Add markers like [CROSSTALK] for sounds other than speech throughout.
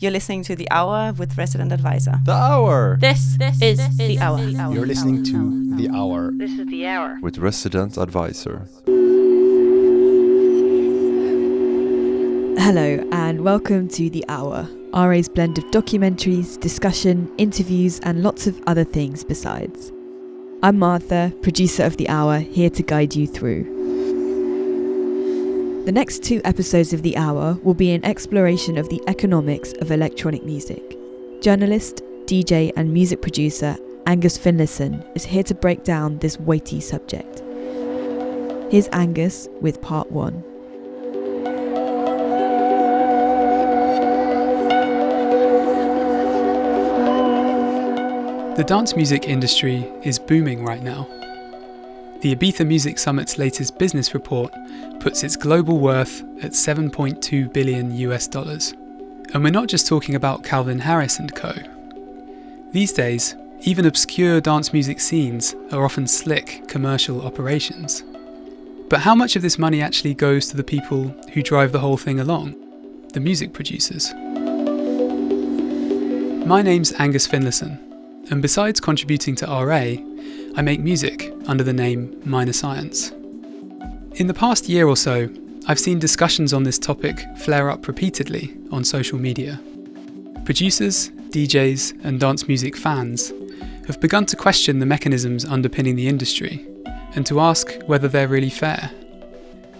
You're listening to The Hour with Resident Advisor. The Hour! This, this is this the is hour. the hour. You're listening to The Hour. This is the hour. With Resident Advisor. Hello, and welcome to The Hour, RA's blend of documentaries, discussion, interviews, and lots of other things besides. I'm Martha, producer of The Hour, here to guide you through. The next two episodes of The Hour will be an exploration of the economics of electronic music. Journalist, DJ, and music producer Angus Finlayson is here to break down this weighty subject. Here's Angus with part one. The dance music industry is booming right now. The Ibiza Music Summit's latest business report puts its global worth at 7.2 billion US dollars. And we're not just talking about Calvin Harris and co. These days, even obscure dance music scenes are often slick commercial operations. But how much of this money actually goes to the people who drive the whole thing along? The music producers. My name's Angus Finlayson, and besides contributing to RA, I make music under the name Minor Science. In the past year or so, I've seen discussions on this topic flare up repeatedly on social media. Producers, DJs, and dance music fans have begun to question the mechanisms underpinning the industry and to ask whether they're really fair.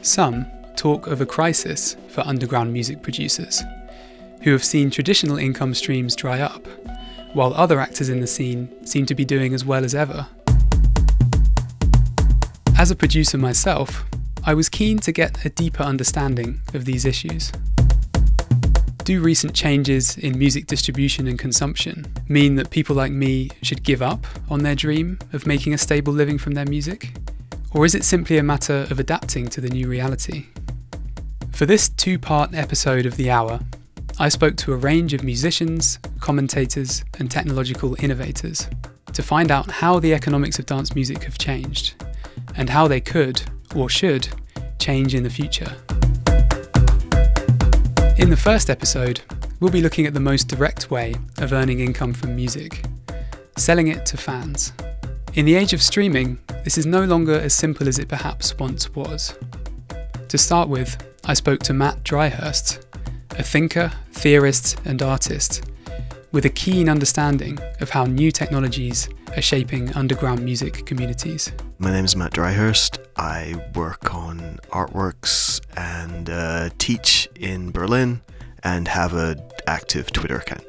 Some talk of a crisis for underground music producers, who have seen traditional income streams dry up while other actors in the scene seem to be doing as well as ever. As a producer myself, I was keen to get a deeper understanding of these issues. Do recent changes in music distribution and consumption mean that people like me should give up on their dream of making a stable living from their music? Or is it simply a matter of adapting to the new reality? For this two part episode of The Hour, I spoke to a range of musicians, commentators, and technological innovators to find out how the economics of dance music have changed, and how they could, or should, change in the future. In the first episode, we'll be looking at the most direct way of earning income from music selling it to fans. In the age of streaming, this is no longer as simple as it perhaps once was. To start with, I spoke to Matt Dryhurst, a thinker, theorist, and artist with a keen understanding of how new technologies are shaping underground music communities. My name is Matt Dryhurst. I work on artworks and uh, teach in Berlin and have an active Twitter account.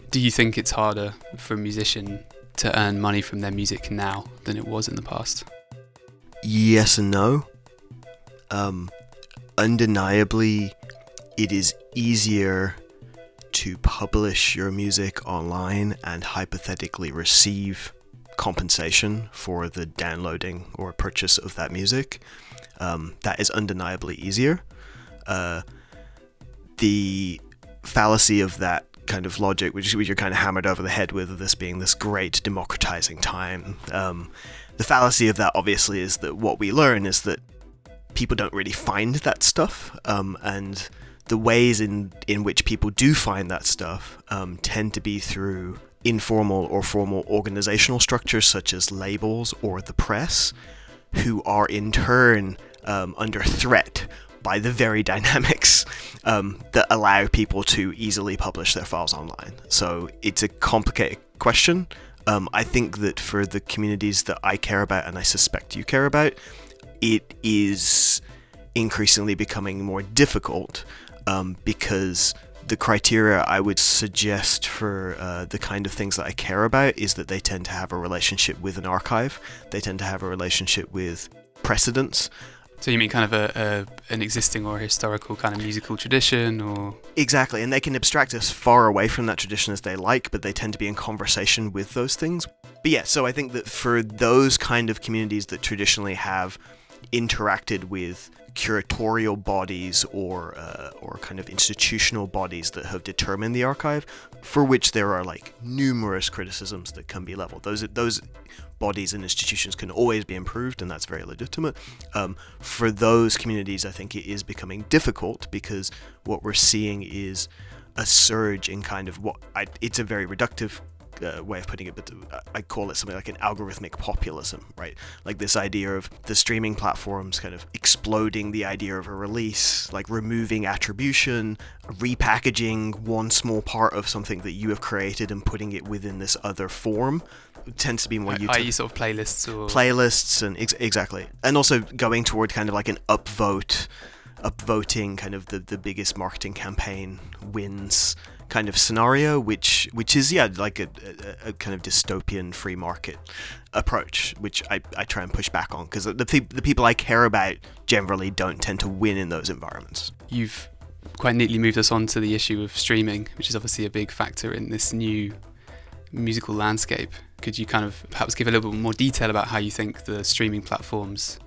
[LAUGHS] Do you think it's harder for a musician to earn money from their music now than it was in the past? Yes and no. Um, undeniably, it is easier to publish your music online and hypothetically receive compensation for the downloading or purchase of that music. Um, that is undeniably easier. Uh, the fallacy of that kind of logic, which, which you're kind of hammered over the head with, of this being this great democratizing time. Um, the fallacy of that, obviously, is that what we learn is that people don't really find that stuff, um, and the ways in in which people do find that stuff um, tend to be through informal or formal organizational structures such as labels or the press, who are in turn um, under threat by the very [LAUGHS] dynamics um, that allow people to easily publish their files online. So it's a complicated question. Um, I think that for the communities that I care about and I suspect you care about, it is increasingly becoming more difficult um, because the criteria I would suggest for uh, the kind of things that I care about is that they tend to have a relationship with an archive, they tend to have a relationship with precedents. So you mean kind of a, a an existing or historical kind of musical tradition, or Exactly, and they can abstract as far away from that tradition as they like, but they tend to be in conversation with those things. But yeah, so I think that for those kind of communities that traditionally have interacted with curatorial bodies or uh, or kind of institutional bodies that have determined the archive, for which there are like numerous criticisms that can be leveled. Those those bodies and institutions can always be improved, and that's very legitimate. Um, for those communities, I think it is becoming difficult because what we're seeing is a surge in kind of what I, it's a very reductive uh, way of putting it, but uh, I call it something like an algorithmic populism, right? Like this idea of the streaming platforms kind of exploding the idea of a release, like removing attribution, repackaging one small part of something that you have created and putting it within this other form. Tends to be more Are you sort of playlists or playlists and ex- exactly, and also going toward kind of like an upvote, upvoting kind of the the biggest marketing campaign wins kind of scenario, which which is yeah like a, a, a kind of dystopian free market approach, which I, I try and push back on because the the people I care about generally don't tend to win in those environments. You've quite neatly moved us on to the issue of streaming, which is obviously a big factor in this new musical landscape. Could you kind of perhaps give a little bit more detail about how you think the streaming platforms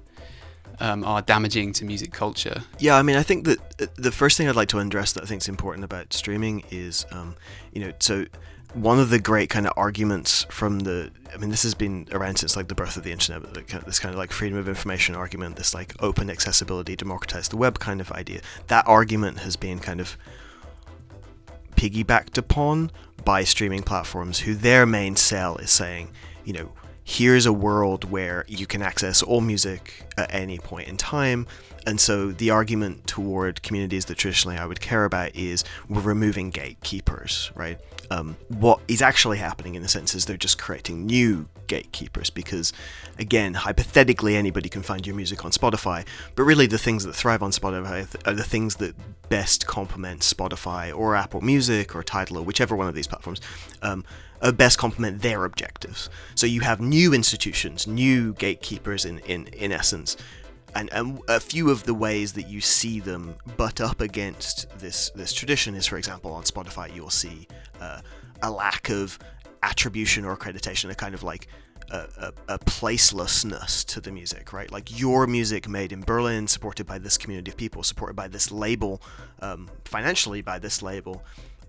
um, are damaging to music culture. Yeah, I mean, I think that uh, the first thing I'd like to address that I think is important about streaming is, um, you know, so one of the great kind of arguments from the, I mean, this has been around since like the birth of the internet, this kind of like freedom of information argument, this like open accessibility, democratize the web kind of idea. That argument has been kind of piggybacked upon by streaming platforms who their main sell is saying, you know, here's a world where you can access all music at any point in time. And so the argument toward communities that traditionally I would care about is we're removing gatekeepers, right? Um, what is actually happening in a sense is they're just creating new gatekeepers because, again, hypothetically, anybody can find your music on Spotify, but really the things that thrive on Spotify are the things that best complement Spotify or Apple Music or Tidal or whichever one of these platforms. Um, best complement their objectives. So you have new institutions, new gatekeepers in, in, in essence, and, and a few of the ways that you see them butt up against this this tradition is, for example, on Spotify you'll see uh, a lack of attribution or accreditation, a kind of like a, a, a, placelessness to the music, right? Like your music made in Berlin, supported by this community of people, supported by this label, um, financially by this label.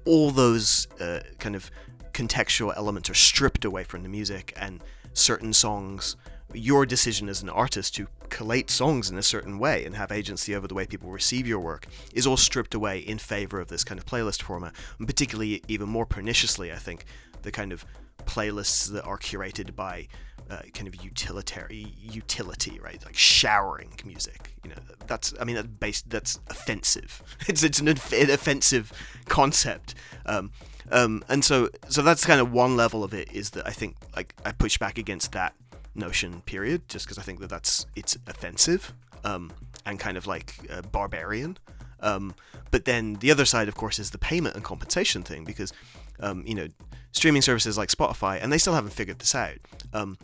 All those uh, kind of contextual elements are stripped away from the music and certain songs your decision as an artist to collate songs in a certain way and have agency over the way people receive your work is all stripped away in favor of this kind of playlist format and particularly even more perniciously i think the kind of playlists that are curated by uh, kind of utilitarian utility, right? Like showering music. You know, that's I mean that's based that's offensive. [LAUGHS] It's it's an offensive concept. Um, um, and so so that's kind of one level of it is that I think like I push back against that notion period just because I think that that's it's offensive um, and kind of like uh, barbarian. Um, but then the other side, of course, is the payment and compensation thing because um, you know streaming services like Spotify and they still haven't figured this out. Um,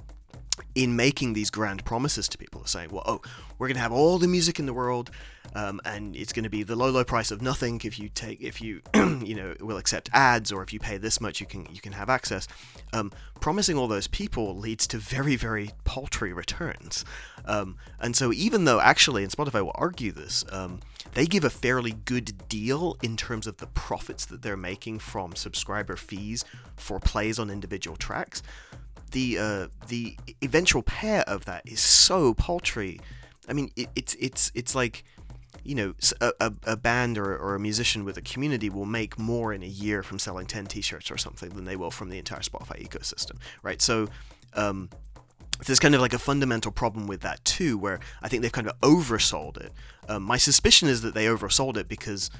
in making these grand promises to people, saying, "Well, oh, we're going to have all the music in the world, um, and it's going to be the low, low price of nothing if you take, if you, [CLEARS THROAT] you know, will accept ads, or if you pay this much, you can you can have access." Um, promising all those people leads to very, very paltry returns, um, and so even though actually, and Spotify will argue this, um, they give a fairly good deal in terms of the profits that they're making from subscriber fees for plays on individual tracks the uh, the eventual pair of that is so paltry. I mean, it, it's it's it's like you know a, a, a band or, or a musician with a community will make more in a year from selling 10 t-shirts or something than they will from the entire spotify ecosystem right so um, there's kind of like a fundamental problem with that too where i think they've kind of oversold it um, my suspicion is that they oversold it because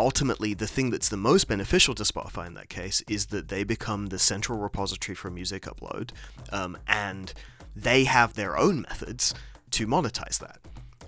ultimately the thing that's the most beneficial to Spotify in that case is that they become the central repository for music upload, um, and they have their own methods to monetize that.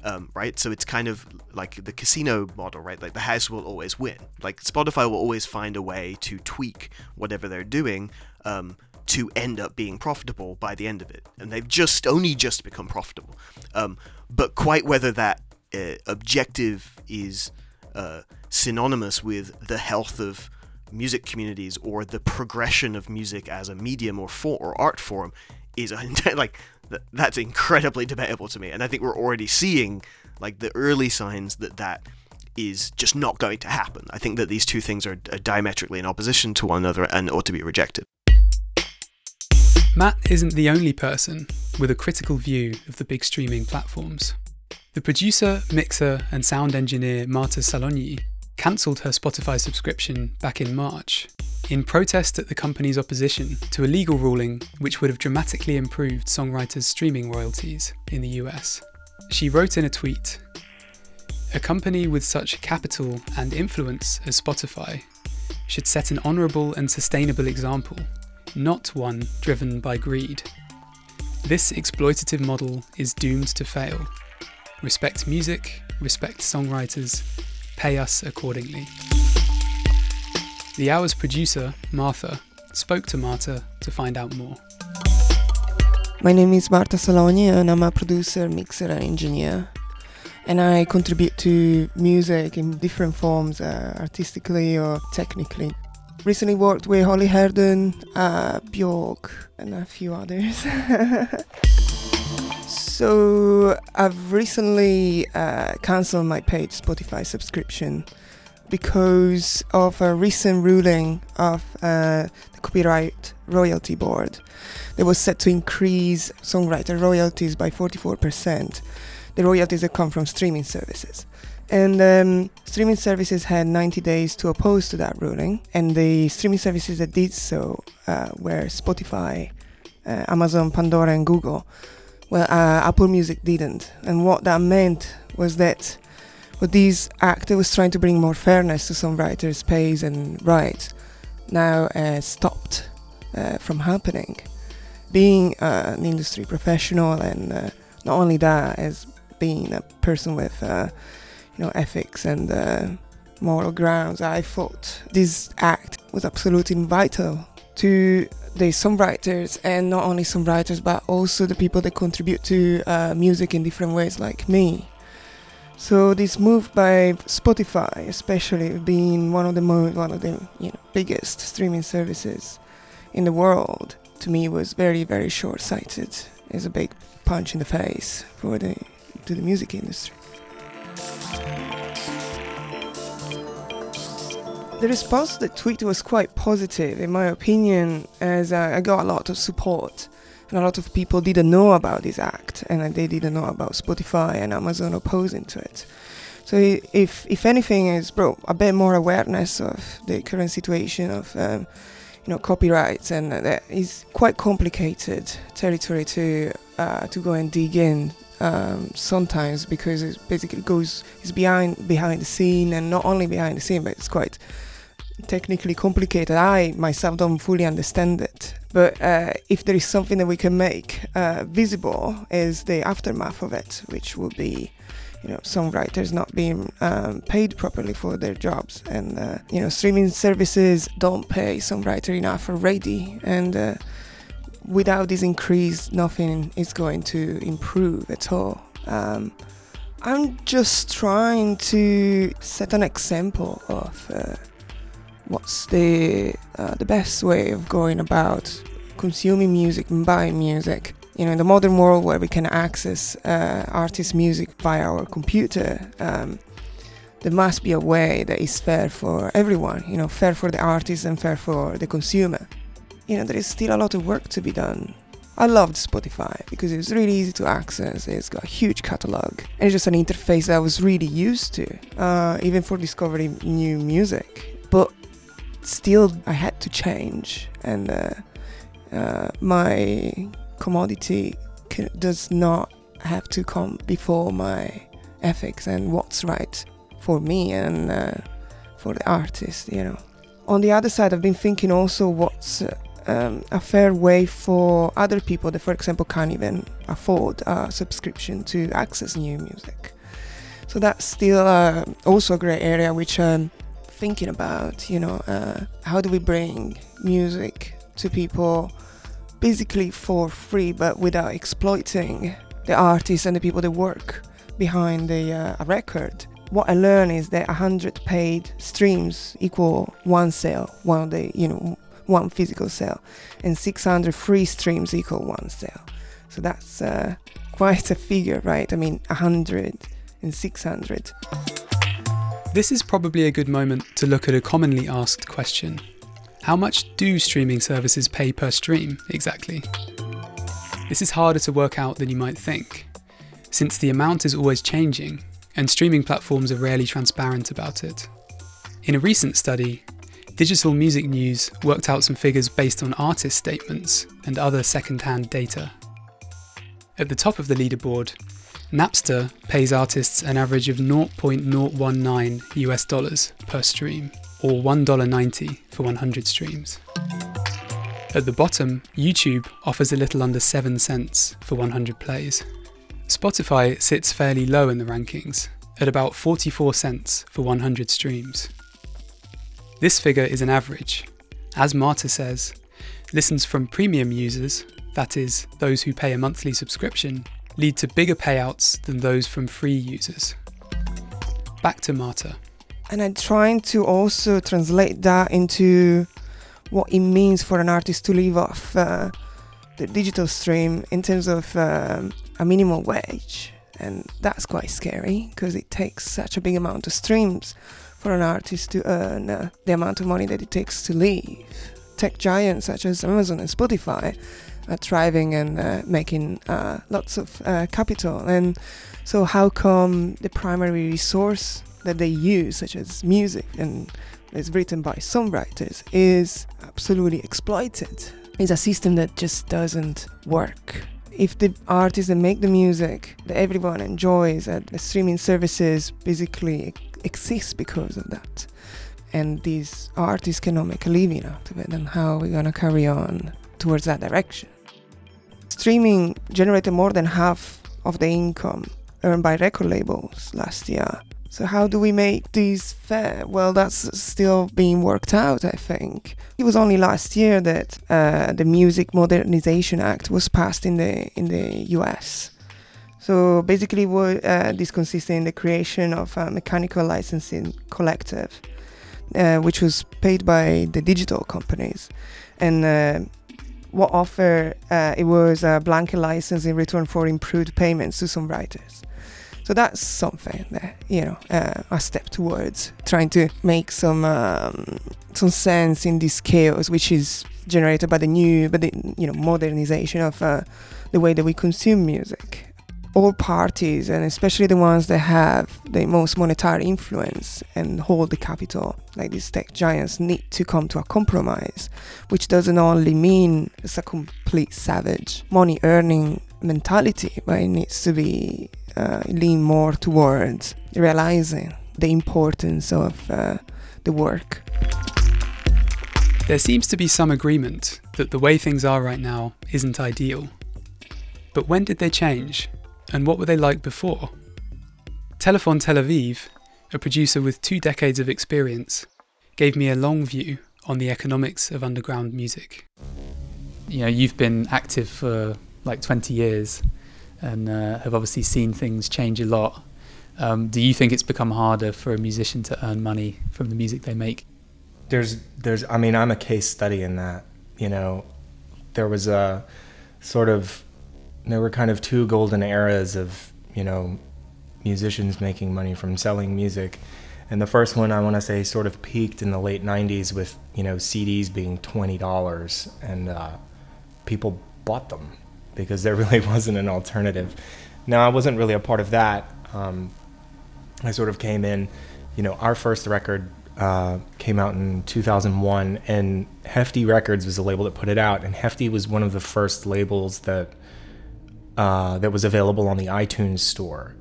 Um, right? So it's kind of like the casino model, right? Like the house will always win. Like Spotify will always find a way to tweak whatever they're doing um, to end up being profitable by the end of it. And they've just only just become profitable. Um, but quite whether that uh, objective is uh, synonymous with the health of music communities or the progression of music as a medium or for or art form is [LAUGHS] like that's incredibly debatable to me and i think we're already seeing like the early signs that that is just not going to happen. I think that these two things are, are diametrically in opposition to one another and ought to be rejected. Matt isn't the only person with a critical view of the big streaming platforms. The producer, mixer, and sound engineer Marta Salogni cancelled her Spotify subscription back in March in protest at the company's opposition to a legal ruling which would have dramatically improved songwriters' streaming royalties in the US. She wrote in a tweet A company with such capital and influence as Spotify should set an honourable and sustainable example, not one driven by greed. This exploitative model is doomed to fail. Respect music, respect songwriters, pay us accordingly. The Hour's producer, Martha, spoke to Marta to find out more. My name is Marta Salogni and I'm a producer, mixer, and engineer. And I contribute to music in different forms, uh, artistically or technically. Recently worked with Holly Herndon, uh, Bjork, and a few others. [LAUGHS] so I've recently uh, cancelled my paid Spotify subscription because of a recent ruling of uh, the Copyright Royalty Board that was set to increase songwriter royalties by 44%. The royalties that come from streaming services. And um, streaming services had 90 days to oppose to that ruling, and the streaming services that did so uh, were Spotify, uh, Amazon, Pandora, and Google. Well, uh, Apple Music didn't, and what that meant was that what this act was trying to bring more fairness to songwriters' pays and rights now uh, stopped uh, from happening. Being uh, an industry professional, and uh, not only that, as being a person with uh, you know ethics and uh, moral grounds, I thought this act was absolutely vital to the songwriters and not only songwriters but also the people that contribute to music in different ways, like me. So this move by Spotify, especially being one of the mo- one of the you know biggest streaming services in the world, to me was very very short-sighted. It's a big punch in the face for the to the music industry. The response to the tweet was quite positive, in my opinion, as I got a lot of support and a lot of people didn't know about this act and they didn't know about Spotify and Amazon opposing to it. So if if anything is brought a bit more awareness of the current situation of um, you know copyrights and that is quite complicated territory to uh, to go and dig in um, sometimes because it basically goes it's behind behind the scene and not only behind the scene but it's quite technically complicated. I myself don't fully understand it. But uh, if there is something that we can make uh, visible, is the aftermath of it, which will be, you know, songwriters not being um, paid properly for their jobs, and uh, you know, streaming services don't pay songwriter enough already, and uh, without this increase, nothing is going to improve at all. Um, I'm just trying to set an example of uh, what's the uh, the best way of going about consuming music and buying music. You know, in the modern world where we can access uh, artist music via our computer, um, there must be a way that is fair for everyone. You know, fair for the artist and fair for the consumer. You know, there is still a lot of work to be done. I loved Spotify because it was really easy to access. It's got a huge catalog, and it's just an interface that I was really used to, uh, even for discovering new music. But still I had to change, and uh, uh, my commodity can, does not have to come before my ethics and what's right for me and uh, for the artist, you know. On the other side, I've been thinking also what's uh, um, a fair way for other people that, for example, can't even afford a subscription to access new music. So that's still uh, also a great area which I'm thinking about. You know, uh, how do we bring music to people basically for free, but without exploiting the artists and the people that work behind the uh, record? What I learned is that 100 paid streams equal one sale, one of the you know one physical sale, and 600 free streams equal one sale. So that's uh, [LAUGHS] quite a figure, right? I mean, 100 and 600. This is probably a good moment to look at a commonly asked question How much do streaming services pay per stream exactly? This is harder to work out than you might think, since the amount is always changing and streaming platforms are rarely transparent about it. In a recent study, Digital Music News worked out some figures based on artist statements and other second hand data. At the top of the leaderboard, Napster pays artists an average of 0.019 US dollars per stream, or $1.90 for 100 streams. At the bottom, YouTube offers a little under 7 cents for 100 plays. Spotify sits fairly low in the rankings, at about 44 cents for 100 streams. This figure is an average. As Marta says, listens from premium users, that is, those who pay a monthly subscription, lead to bigger payouts than those from free users. Back to Marta. and I'm trying to also translate that into what it means for an artist to live off uh, the digital stream in terms of um, a minimum wage. And that's quite scary because it takes such a big amount of streams for an artist to earn uh, the amount of money that it takes to live. Tech giants such as Amazon and Spotify thriving and uh, making uh, lots of uh, capital. And so, how come the primary resource that they use, such as music and is written by songwriters, is absolutely exploited? It's a system that just doesn't work. If the artists that make the music that everyone enjoys and the streaming services basically exist because of that, and these artists cannot make a living out of it, then how are we gonna carry on towards that direction? Streaming generated more than half of the income earned by record labels last year. So how do we make these fair? Well, that's still being worked out, I think. It was only last year that uh, the Music Modernization Act was passed in the in the U.S. So basically, uh, this consisted in the creation of a mechanical licensing collective, uh, which was paid by the digital companies, and uh, what offer uh, it was a blanket license in return for improved payments to some writers. So that's something that you know uh, a step towards trying to make some um, some sense in this chaos, which is generated by the new, by the you know modernization of uh, the way that we consume music. All parties, and especially the ones that have the most monetary influence and hold the capital, like these tech giants, need to come to a compromise, which doesn't only mean it's a complete savage money earning mentality, but it needs to be uh, lean more towards realizing the importance of uh, the work. There seems to be some agreement that the way things are right now isn't ideal. But when did they change? And what were they like before? Telephone Tel Aviv, a producer with two decades of experience, gave me a long view on the economics of underground music. You know, you've been active for like 20 years and uh, have obviously seen things change a lot. Um, do you think it's become harder for a musician to earn money from the music they make? There's, there's. I mean, I'm a case study in that. You know, there was a sort of, there were kind of two golden eras of, you know, musicians making money from selling music. And the first one I want to say sort of peaked in the late '90s with you know CDs being twenty dollars, and uh, people bought them because there [LAUGHS] really wasn't an alternative. Now I wasn't really a part of that. Um, I sort of came in, you know, our first record uh, came out in 2001, and Hefty Records was the label that put it out, and Hefty was one of the first labels that uh, that was available on the iTunes store.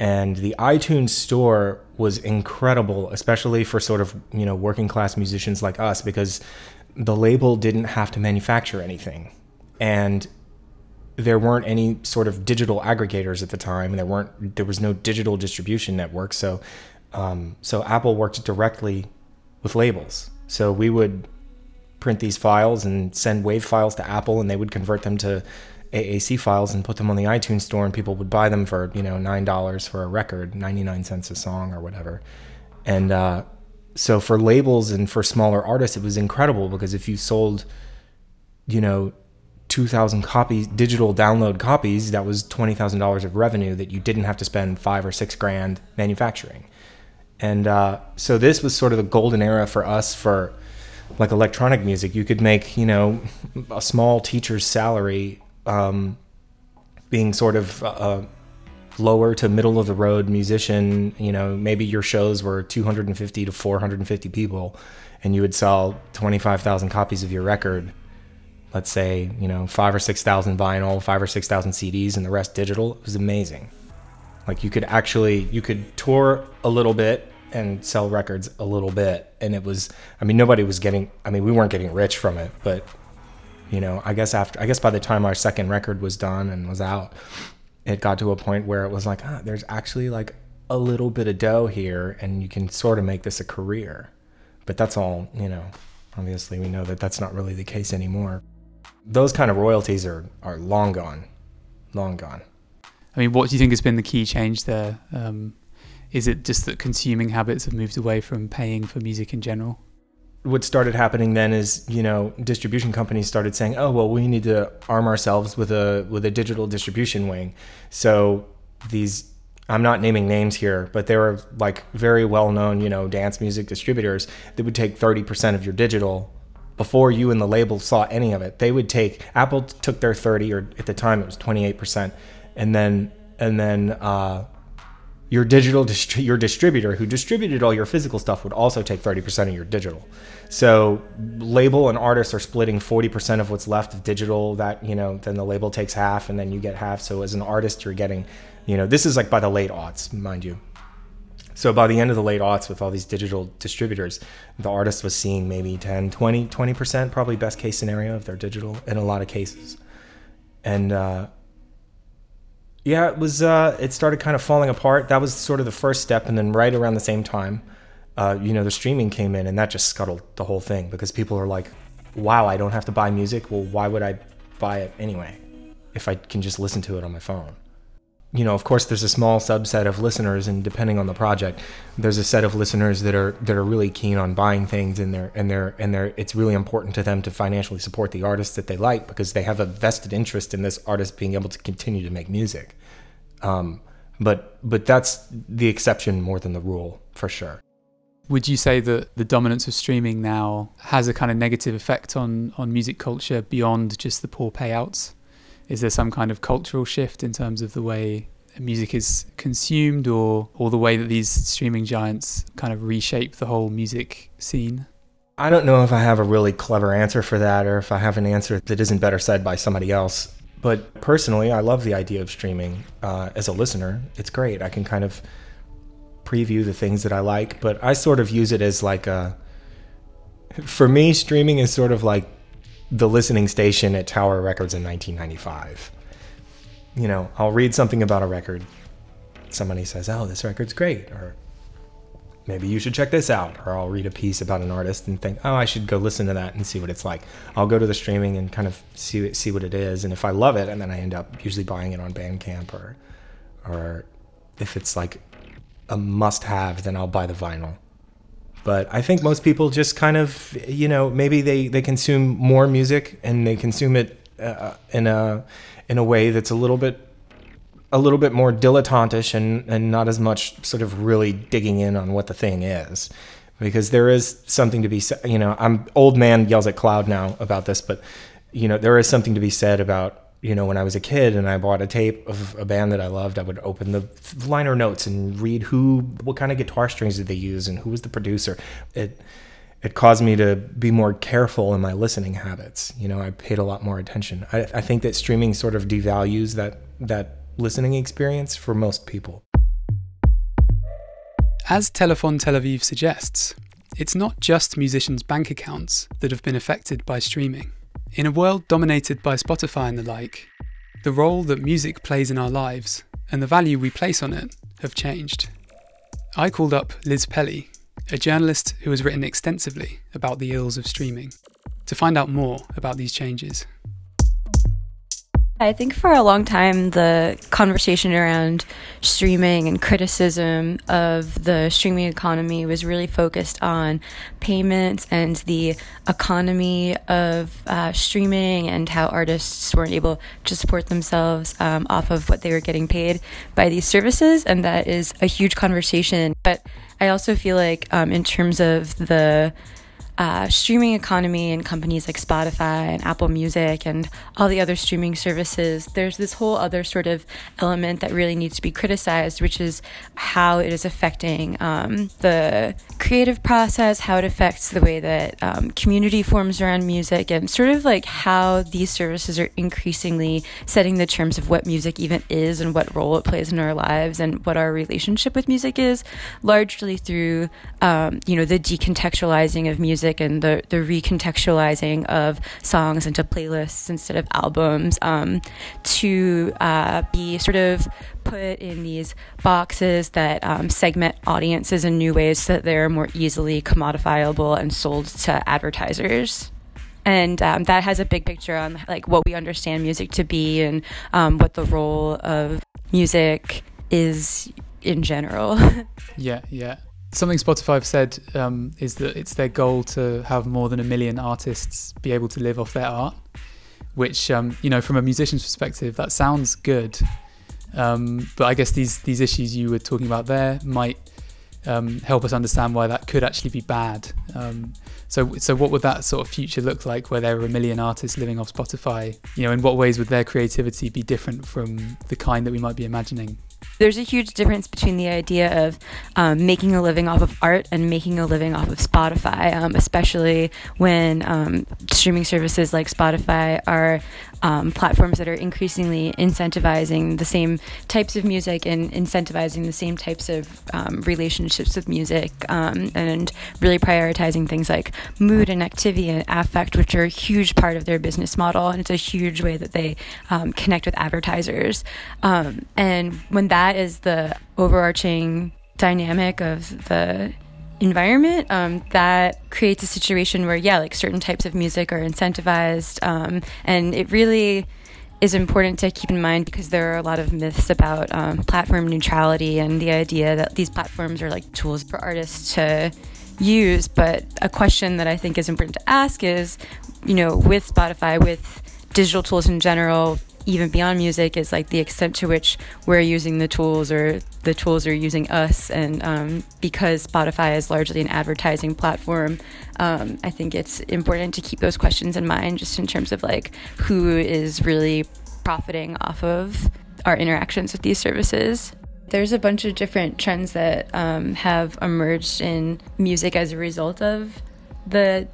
And the iTunes store was incredible, especially for sort of you know working class musicians like us, because the label didn't have to manufacture anything, and there weren't any sort of digital aggregators at the time. There weren't there was no digital distribution network. So um, so Apple worked directly with labels. So we would print these files and send WAV files to Apple, and they would convert them to AAC files and put them on the iTunes store, and people would buy them for you know nine dollars for a record, ninety nine cents a song or whatever. And uh, so for labels and for smaller artists, it was incredible because if you sold, you know, 2,000 copies, digital download copies, that was $20,000 of revenue that you didn't have to spend five or six grand manufacturing. And uh, so this was sort of the golden era for us for like electronic music. You could make, you know, a small teacher's salary um, being sort of uh, lower to middle of the road musician, you know, maybe your shows were 250 to 450 people and you would sell 25,000 copies of your record. Let's say, you know, five or 6,000 vinyl, five or 6,000 CDs, and the rest digital. It was amazing. Like you could actually, you could tour a little bit and sell records a little bit. And it was, I mean, nobody was getting, I mean, we weren't getting rich from it, but, you know, I guess after, I guess by the time our second record was done and was out, it got to a point where it was like, ah, there's actually like a little bit of dough here and you can sort of make this a career. But that's all, you know, obviously we know that that's not really the case anymore. Those kind of royalties are, are long gone, long gone. I mean, what do you think has been the key change there? Um, is it just that consuming habits have moved away from paying for music in general? What started happening then is, you know, distribution companies started saying, "Oh, well, we need to arm ourselves with a with a digital distribution wing." So these I'm not naming names here, but there were like very well known, you know, dance music distributors that would take 30% of your digital before you and the label saw any of it. They would take Apple took their 30 or at the time it was 28%, and then and then uh, your digital distri- your distributor who distributed all your physical stuff would also take 30% of your digital. So label and artists are splitting 40% of what's left of digital that, you know, then the label takes half and then you get half. So as an artist you're getting you know, this is like by the late aughts, mind you. So by the end of the late aughts with all these digital distributors, the artist was seeing maybe 10, 20, 20%, probably best case scenario of their digital in a lot of cases. And uh, yeah, it was, uh, it started kind of falling apart. That was sort of the first step. And then right around the same time, uh, you know, the streaming came in and that just scuttled the whole thing because people are like, wow, I don't have to buy music. Well, why would I buy it anyway if I can just listen to it on my phone? You know, of course, there's a small subset of listeners, and depending on the project, there's a set of listeners that are that are really keen on buying things, and they're and they're and they're. It's really important to them to financially support the artists that they like because they have a vested interest in this artist being able to continue to make music. Um, but but that's the exception more than the rule for sure. Would you say that the dominance of streaming now has a kind of negative effect on on music culture beyond just the poor payouts? Is there some kind of cultural shift in terms of the way music is consumed or or the way that these streaming giants kind of reshape the whole music scene? I don't know if I have a really clever answer for that or if I have an answer that isn't better said by somebody else. But personally, I love the idea of streaming uh, as a listener. It's great. I can kind of preview the things that I like, but I sort of use it as like a. For me, streaming is sort of like the listening station at Tower Records in 1995. You know, I'll read something about a record. Somebody says, "Oh, this record's great," or maybe you should check this out. Or I'll read a piece about an artist and think, "Oh, I should go listen to that and see what it's like." I'll go to the streaming and kind of see see what it is, and if I love it, and then I end up usually buying it on Bandcamp or or if it's like a must-have, then I'll buy the vinyl. But I think most people just kind of, you know, maybe they, they consume more music and they consume it uh, in a in a way that's a little bit a little bit more dilettantish and, and not as much sort of really digging in on what the thing is. Because there is something to be said, you know, I'm old man yells at cloud now about this, but you know, there is something to be said about you know, when I was a kid and I bought a tape of a band that I loved, I would open the liner notes and read who, what kind of guitar strings did they use and who was the producer. It, it caused me to be more careful in my listening habits. You know, I paid a lot more attention. I, I think that streaming sort of devalues that, that listening experience for most people. As Telephone Tel Aviv suggests, it's not just musicians' bank accounts that have been affected by streaming. In a world dominated by Spotify and the like, the role that music plays in our lives and the value we place on it have changed. I called up Liz Pelly, a journalist who has written extensively about the ills of streaming, to find out more about these changes. I think for a long time, the conversation around streaming and criticism of the streaming economy was really focused on payments and the economy of uh, streaming and how artists weren't able to support themselves um, off of what they were getting paid by these services. And that is a huge conversation. But I also feel like, um, in terms of the uh, streaming economy and companies like Spotify and Apple Music and all the other streaming services, there's this whole other sort of element that really needs to be criticized, which is how it is affecting um, the creative process, how it affects the way that um, community forms around music, and sort of like how these services are increasingly setting the terms of what music even is and what role it plays in our lives and what our relationship with music is, largely through um, you know the decontextualizing of music and the the recontextualizing of songs into playlists instead of albums um, to uh, be sort of put in these boxes that um, segment audiences in new ways so that they're more easily commodifiable and sold to advertisers and um, that has a big picture on like what we understand music to be and um, what the role of music is in general. [LAUGHS] yeah, yeah. Something Spotify have said um, is that it's their goal to have more than a million artists be able to live off their art, which um, you know, from a musician's perspective, that sounds good. Um, but I guess these these issues you were talking about there might um, help us understand why that could actually be bad. Um, so, so what would that sort of future look like, where there are a million artists living off Spotify? You know, in what ways would their creativity be different from the kind that we might be imagining? There's a huge difference between the idea of um, making a living off of art and making a living off of Spotify, um, especially when um, streaming services like Spotify are um, platforms that are increasingly incentivizing the same types of music and incentivizing the same types of um, relationships with music um, and really prioritizing things like mood and activity and affect, which are a huge part of their business model. And it's a huge way that they connect with advertisers. and when that is the overarching dynamic of the environment um, that creates a situation where yeah like certain types of music are incentivized um, and it really is important to keep in mind because there are a lot of myths about um, platform neutrality and the idea that these platforms are like tools for artists to use. But a question that i think is important to ask is you know with spotify with digital tools in general even beyond music is like the extent to which we're using the tools or the tools are using us. And um, because Spotify is largely an advertising platform, um, I think it's important to keep those questions in mind just in terms of like who is really profiting off of our interactions with these services. There's a bunch of different trends that um, have emerged in music as a result of the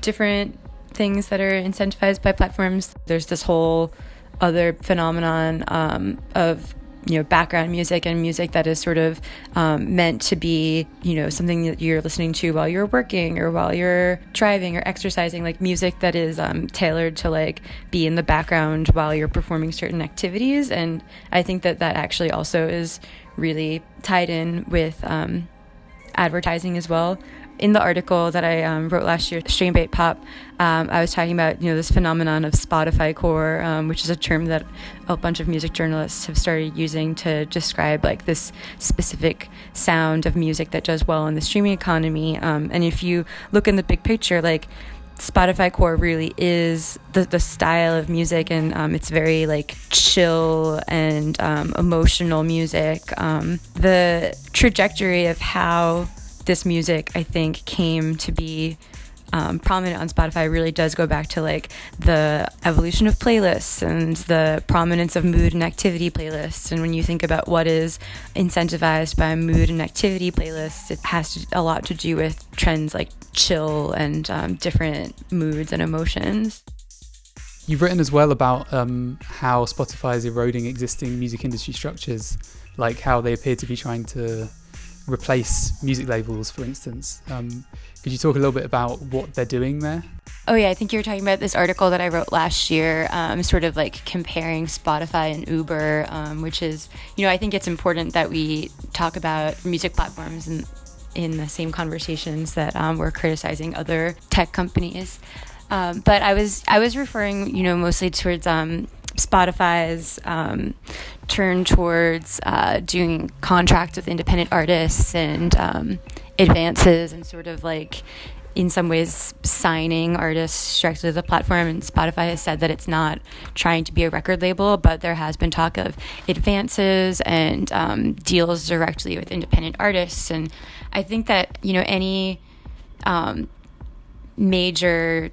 different things that are incentivized by platforms. There's this whole other phenomenon um, of you know background music and music that is sort of um, meant to be you know something that you're listening to while you're working or while you're driving or exercising like music that is um, tailored to like be in the background while you're performing certain activities. And i think that that actually also is really tied in with um, advertising as well. In the article that I um, wrote last year, Stream Bait Pop, um, I was talking about you know this phenomenon of Spotify core, um, which is a term that a bunch of music journalists have started using to describe like this specific sound of music that does well in the streaming economy. Um, and if you look in the big picture, like Spotify core really is the, the style of music, and um, it's very like chill and um, emotional music. Um, the trajectory of how this music, I think, came to be um, prominent on Spotify really does go back to like the evolution of playlists and the prominence of mood and activity playlists. And when you think about what is incentivized by mood and activity playlists, it has to, a lot to do with trends like chill and um, different moods and emotions. You've written as well about um, how Spotify is eroding existing music industry structures, like how they appear to be trying to replace music labels, for instance. Um, could you talk a little bit about what they're doing there? Oh, yeah, I think you were talking about this article that I wrote last year, um, sort of like comparing Spotify and Uber, um, which is, you know, I think it's important that we talk about music platforms and in the same conversations that um, we're criticizing other tech companies. Um, but I was I was referring, you know, mostly towards um, Spotify's um, turn towards uh, doing contracts with independent artists and um, advances and sort of like in some ways signing artists directly to the platform. And spotify has said that it's not trying to be a record label but there has been talk of advances and um, deals directly with independent artists. And i think that you know any um, major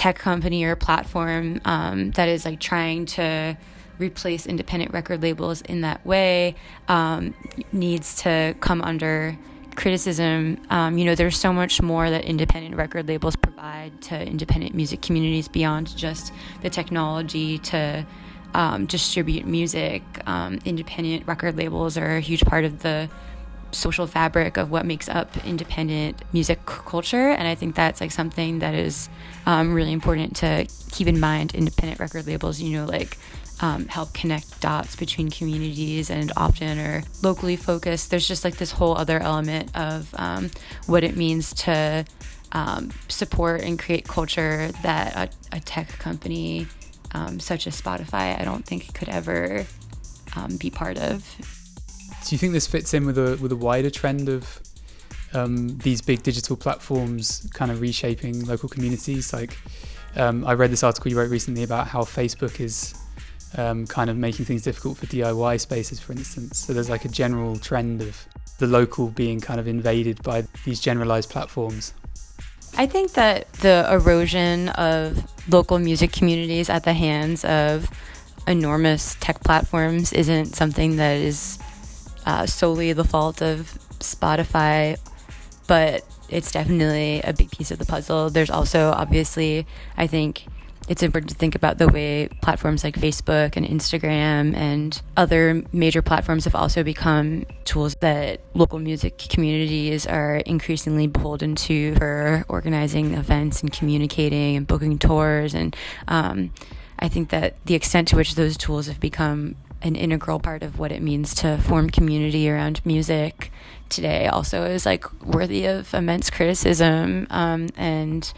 tech company or platform um, that is like trying to replace independent record labels in that way um, needs to come under criticism. Um, you know, there's so much more that independent record labels provide to independent music communities beyond just the technology to um, distribute music. Um, independent record labels are a huge part of the social fabric of what makes up independent music culture and i think that's like something that is um, really important to keep in mind. Independent record labels you know like um, help connect dots between communities and often are locally focused. There's just like this whole other element of um, what it means to um, support and create culture that a, a tech company um, such as spotify i don't think could ever um, be part of do you think this fits in with a with a wider trend of um, these big digital platforms kind of reshaping local communities? Like, um, I read this article you wrote recently about how Facebook is um, kind of making things difficult for DIY spaces, for instance. So there's like a general trend of the local being kind of invaded by these generalized platforms. I think that the erosion of local music communities at the hands of enormous tech platforms isn't something that is uh, solely the fault of Spotify, but it's definitely a big piece of the puzzle. There's also obviously, I think it's important to think about the way platforms like Facebook and Instagram and other major platforms have also become tools that local music communities are increasingly beholden to for organizing events and communicating and booking tours. And um, I think that the extent to which those tools have become an integral part of what it means to form community around music today. Also is like worthy of immense criticism um, and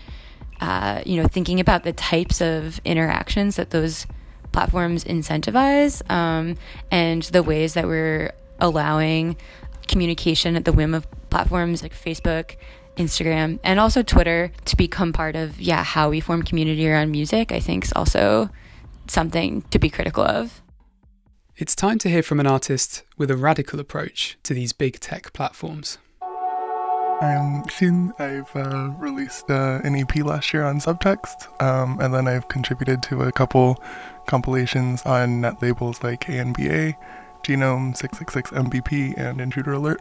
uh, you know thinking about the types of interactions that those platforms incentivize um, and the ways that we're allowing communication at the whim of platforms like facebook instagram and also twitter to become part of yeah how we form community around music i think is also something to be critical of it's time to hear from an artist with a radical approach to these big tech platforms. I'm Xin. I've uh, released uh, an EP last year on Subtext, um, and then I've contributed to a couple compilations on net labels like ANBA, Genome, 666 MVP, and Intruder Alert.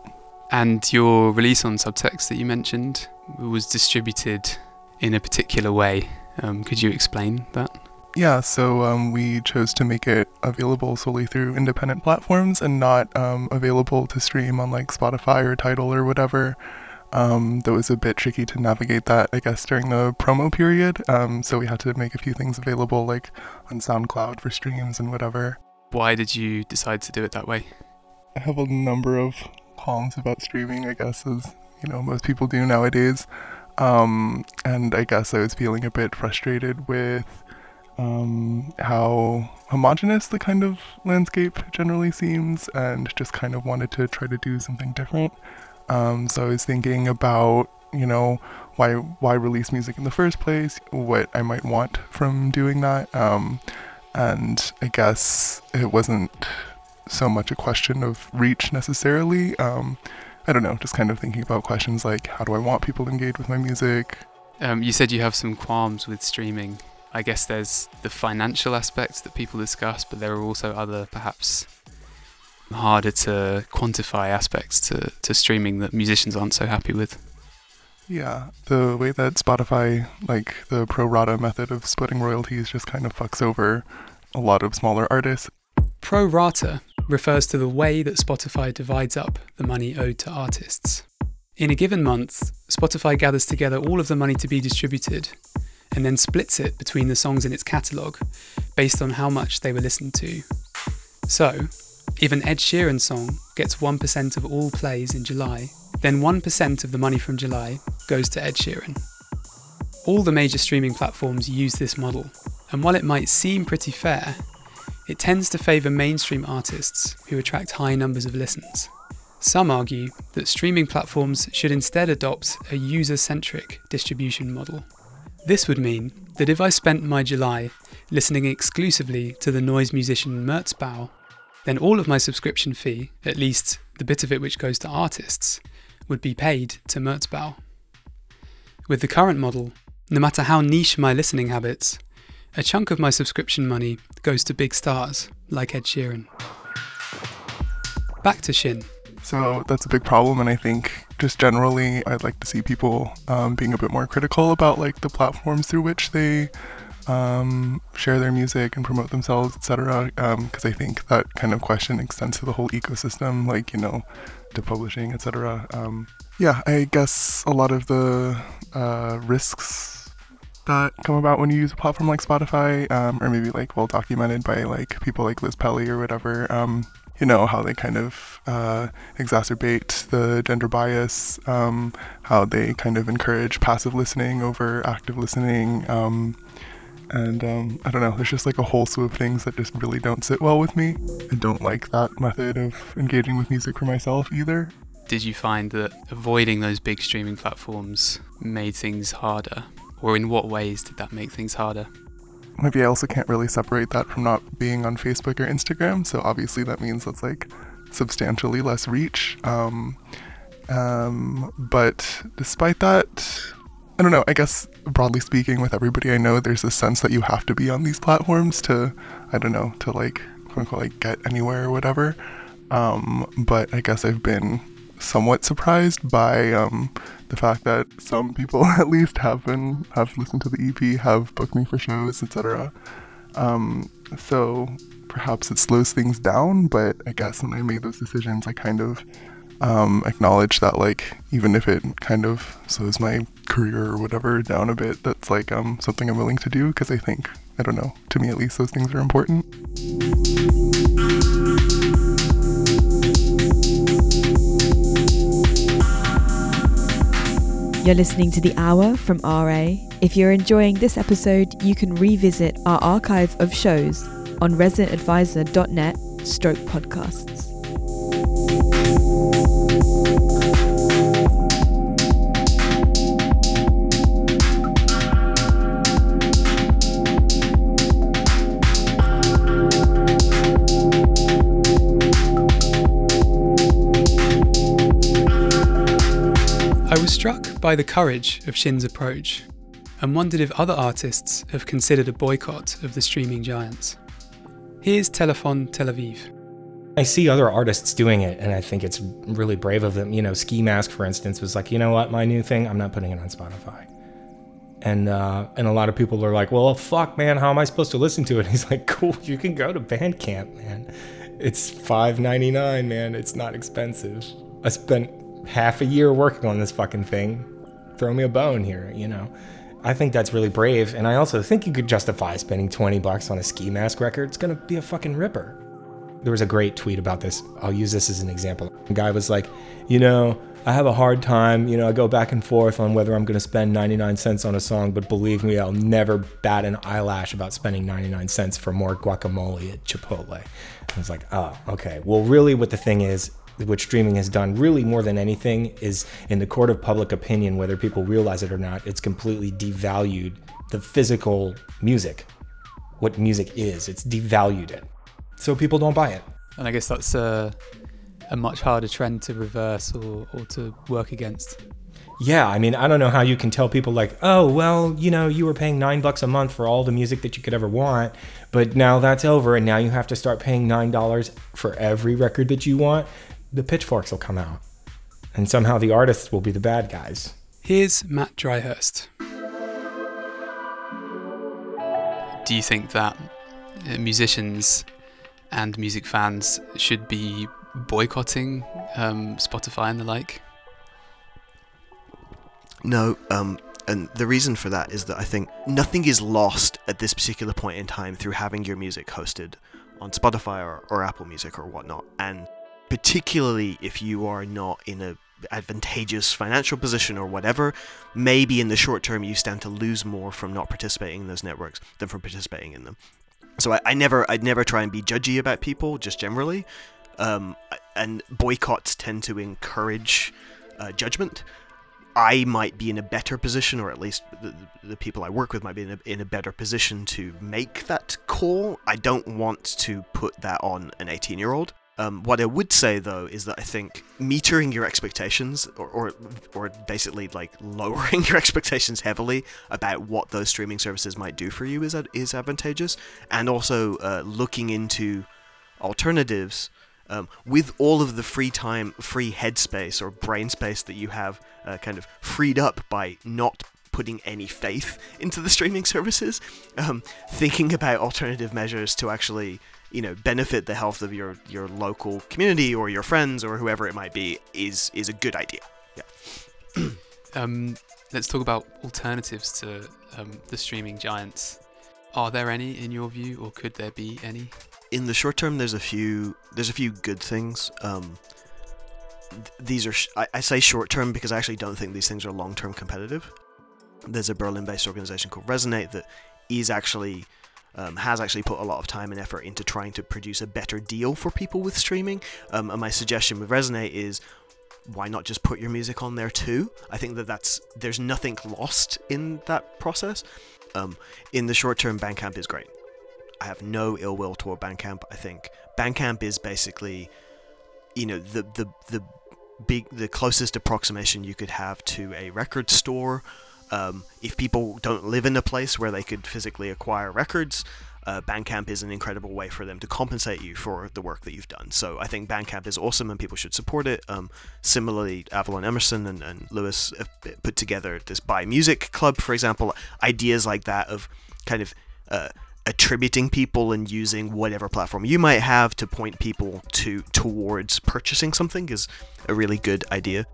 And your release on Subtext that you mentioned was distributed in a particular way. Um, could you explain that? Yeah, so um, we chose to make it available solely through independent platforms and not um, available to stream on like Spotify or Tidal or whatever. Um, that was a bit tricky to navigate that, I guess, during the promo period. Um, so we had to make a few things available, like on SoundCloud for streams and whatever. Why did you decide to do it that way? I have a number of qualms about streaming, I guess, as you know most people do nowadays. Um, and I guess I was feeling a bit frustrated with um, how homogenous the kind of landscape generally seems, and just kind of wanted to try to do something different. Um, so I was thinking about, you know, why why release music in the first place, what I might want from doing that, um, and I guess it wasn't so much a question of reach necessarily. Um, I don't know, just kind of thinking about questions like how do I want people to engage with my music. Um, you said you have some qualms with streaming. I guess there's the financial aspects that people discuss, but there are also other perhaps harder to quantify aspects to, to streaming that musicians aren't so happy with. Yeah, the way that Spotify, like the pro rata method of splitting royalties, just kind of fucks over a lot of smaller artists. Pro rata refers to the way that Spotify divides up the money owed to artists. In a given month, Spotify gathers together all of the money to be distributed and then splits it between the songs in its catalogue based on how much they were listened to. So, if an Ed Sheeran song gets 1% of all plays in July, then 1% of the money from July goes to Ed Sheeran. All the major streaming platforms use this model, and while it might seem pretty fair, it tends to favour mainstream artists who attract high numbers of listens. Some argue that streaming platforms should instead adopt a user centric distribution model. This would mean that if I spent my July listening exclusively to the noise musician Merzbow, then all of my subscription fee, at least the bit of it which goes to artists, would be paid to Merzbow. With the current model, no matter how niche my listening habits, a chunk of my subscription money goes to big stars like Ed Sheeran. Back to Shin. So that's a big problem, and I think just generally, I'd like to see people um, being a bit more critical about like the platforms through which they um, share their music and promote themselves, etc. Because um, I think that kind of question extends to the whole ecosystem, like you know, to publishing, etc. Um, yeah, I guess a lot of the uh, risks that come about when you use a platform like Spotify, um, or maybe like well documented by like people like Liz Pelly or whatever. Um, you know how they kind of uh, exacerbate the gender bias, um, how they kind of encourage passive listening over active listening, um, and um, I don't know. There's just like a whole slew of things that just really don't sit well with me. I don't like that method of engaging with music for myself either. Did you find that avoiding those big streaming platforms made things harder? Or in what ways did that make things harder? Maybe I also can't really separate that from not being on Facebook or Instagram. So obviously that means that's like substantially less reach. Um, um, but despite that, I don't know. I guess broadly speaking, with everybody I know, there's this sense that you have to be on these platforms to, I don't know, to like, quote unquote, like get anywhere or whatever. Um, but I guess I've been somewhat surprised by um, the fact that some people [LAUGHS] at least have been have listened to the EP, have booked me for shows, etc. Um, so perhaps it slows things down, but I guess when I made those decisions, I kind of um, acknowledge that like even if it kind of slows my career or whatever down a bit, that's like um, something I'm willing to do because I think I don't know to me at least those things are important. You're listening to The Hour from RA. If you're enjoying this episode, you can revisit our archive of shows on residentadvisor.net stroke podcasts. Struck by the courage of Shin's approach and wondered if other artists have considered a boycott of the streaming giants. Here's Telephone Tel Aviv. I see other artists doing it, and I think it's really brave of them. You know, Ski Mask, for instance, was like, you know what, my new thing, I'm not putting it on Spotify. And uh, and a lot of people are like, well, fuck, man, how am I supposed to listen to it? [LAUGHS] He's like, cool, you can go to Bandcamp, man. It's five ninety nine, man. It's not expensive. I spent half a year working on this fucking thing. Throw me a bone here, you know. I think that's really brave, and I also think you could justify spending 20 bucks on a ski mask record. It's gonna be a fucking ripper. There was a great tweet about this. I'll use this as an example. A guy was like, you know, I have a hard time, you know, I go back and forth on whether I'm gonna spend 99 cents on a song, but believe me, I'll never bat an eyelash about spending 99 cents for more guacamole at Chipotle. I was like, oh, okay. Well, really, what the thing is, what streaming has done really more than anything is in the court of public opinion whether people realize it or not it's completely devalued the physical music what music is. It's devalued it. So people don't buy it. And i guess that's a, a much harder trend to reverse or, or to work against. Yeah i mean i don't know how you can tell people like oh well you know you were paying nine bucks a month for all the music that you could ever want but now that's over and now you have to start paying nine dollars for every record that you want the pitchforks will come out, and somehow the artists will be the bad guys. Here's Mat Dryhurst. Do you think that uh, musicians and music fans should be boycotting um, Spotify and the like? No, um, and the reason for that is that I think nothing is lost at this particular point in time through having your music hosted on Spotify or, or Apple Music or whatnot. And particularly if you are not in a advantageous financial position or whatever, maybe in the short term you stand to lose more from not participating in those networks than from participating in them. So I, I never, I'd never try and be judgy about people, just generally. Um, and boycotts tend to encourage uh, judgment. I might be in a better position, or at least the, the people I work with might be in a, in a better position to make that call. I don't want to put that on an 18 year old Um, what I would say though is that I think metering your expectations, or, or or basically like lowering [LAUGHS] your expectations heavily about what those streaming services might do for you is is advantageous, and also uh, looking into alternatives um, with all of the free time, free headspace or brain space that you have uh, kind of freed up by not putting any faith [LAUGHS] into the streaming services, um, thinking about alternative measures to actually you know benefit the health of your your local community or your friends or whoever it might be is is a good idea. Yeah. [CLEARS THROAT] um, let's talk about alternatives to um, the streaming giants. Are there any in your view, or could there be any? In the short term, there's a few there's a few good things. Um, th- these are sh- I, I say short term because I actually don't think these things are long term competitive. There's a Berlin-based organization called Resonate that is actually um, has actually put a lot of time and effort into trying to produce a better deal for people with streaming. Um, and my suggestion with Resonate is why not just put your music on there too? I think that that's there's nothing lost in that process. Um, in the short term, Bandcamp is great. I have no ill will toward Bandcamp. I think Bandcamp is basically, you know, the the the big the closest approximation you could have to a record store. Um, if people don't live in a place where they could physically acquire records, uh, Bandcamp is an incredible way for them to compensate you for the work that you've done. So I think Bandcamp is awesome and people should support it. Um, similarly, Avalon Emerson and, and Lewis have put together this Buy Music Club, for example, ideas like that of kind of uh, attributing people and using whatever platform you might have to point people to towards purchasing something is a really good idea.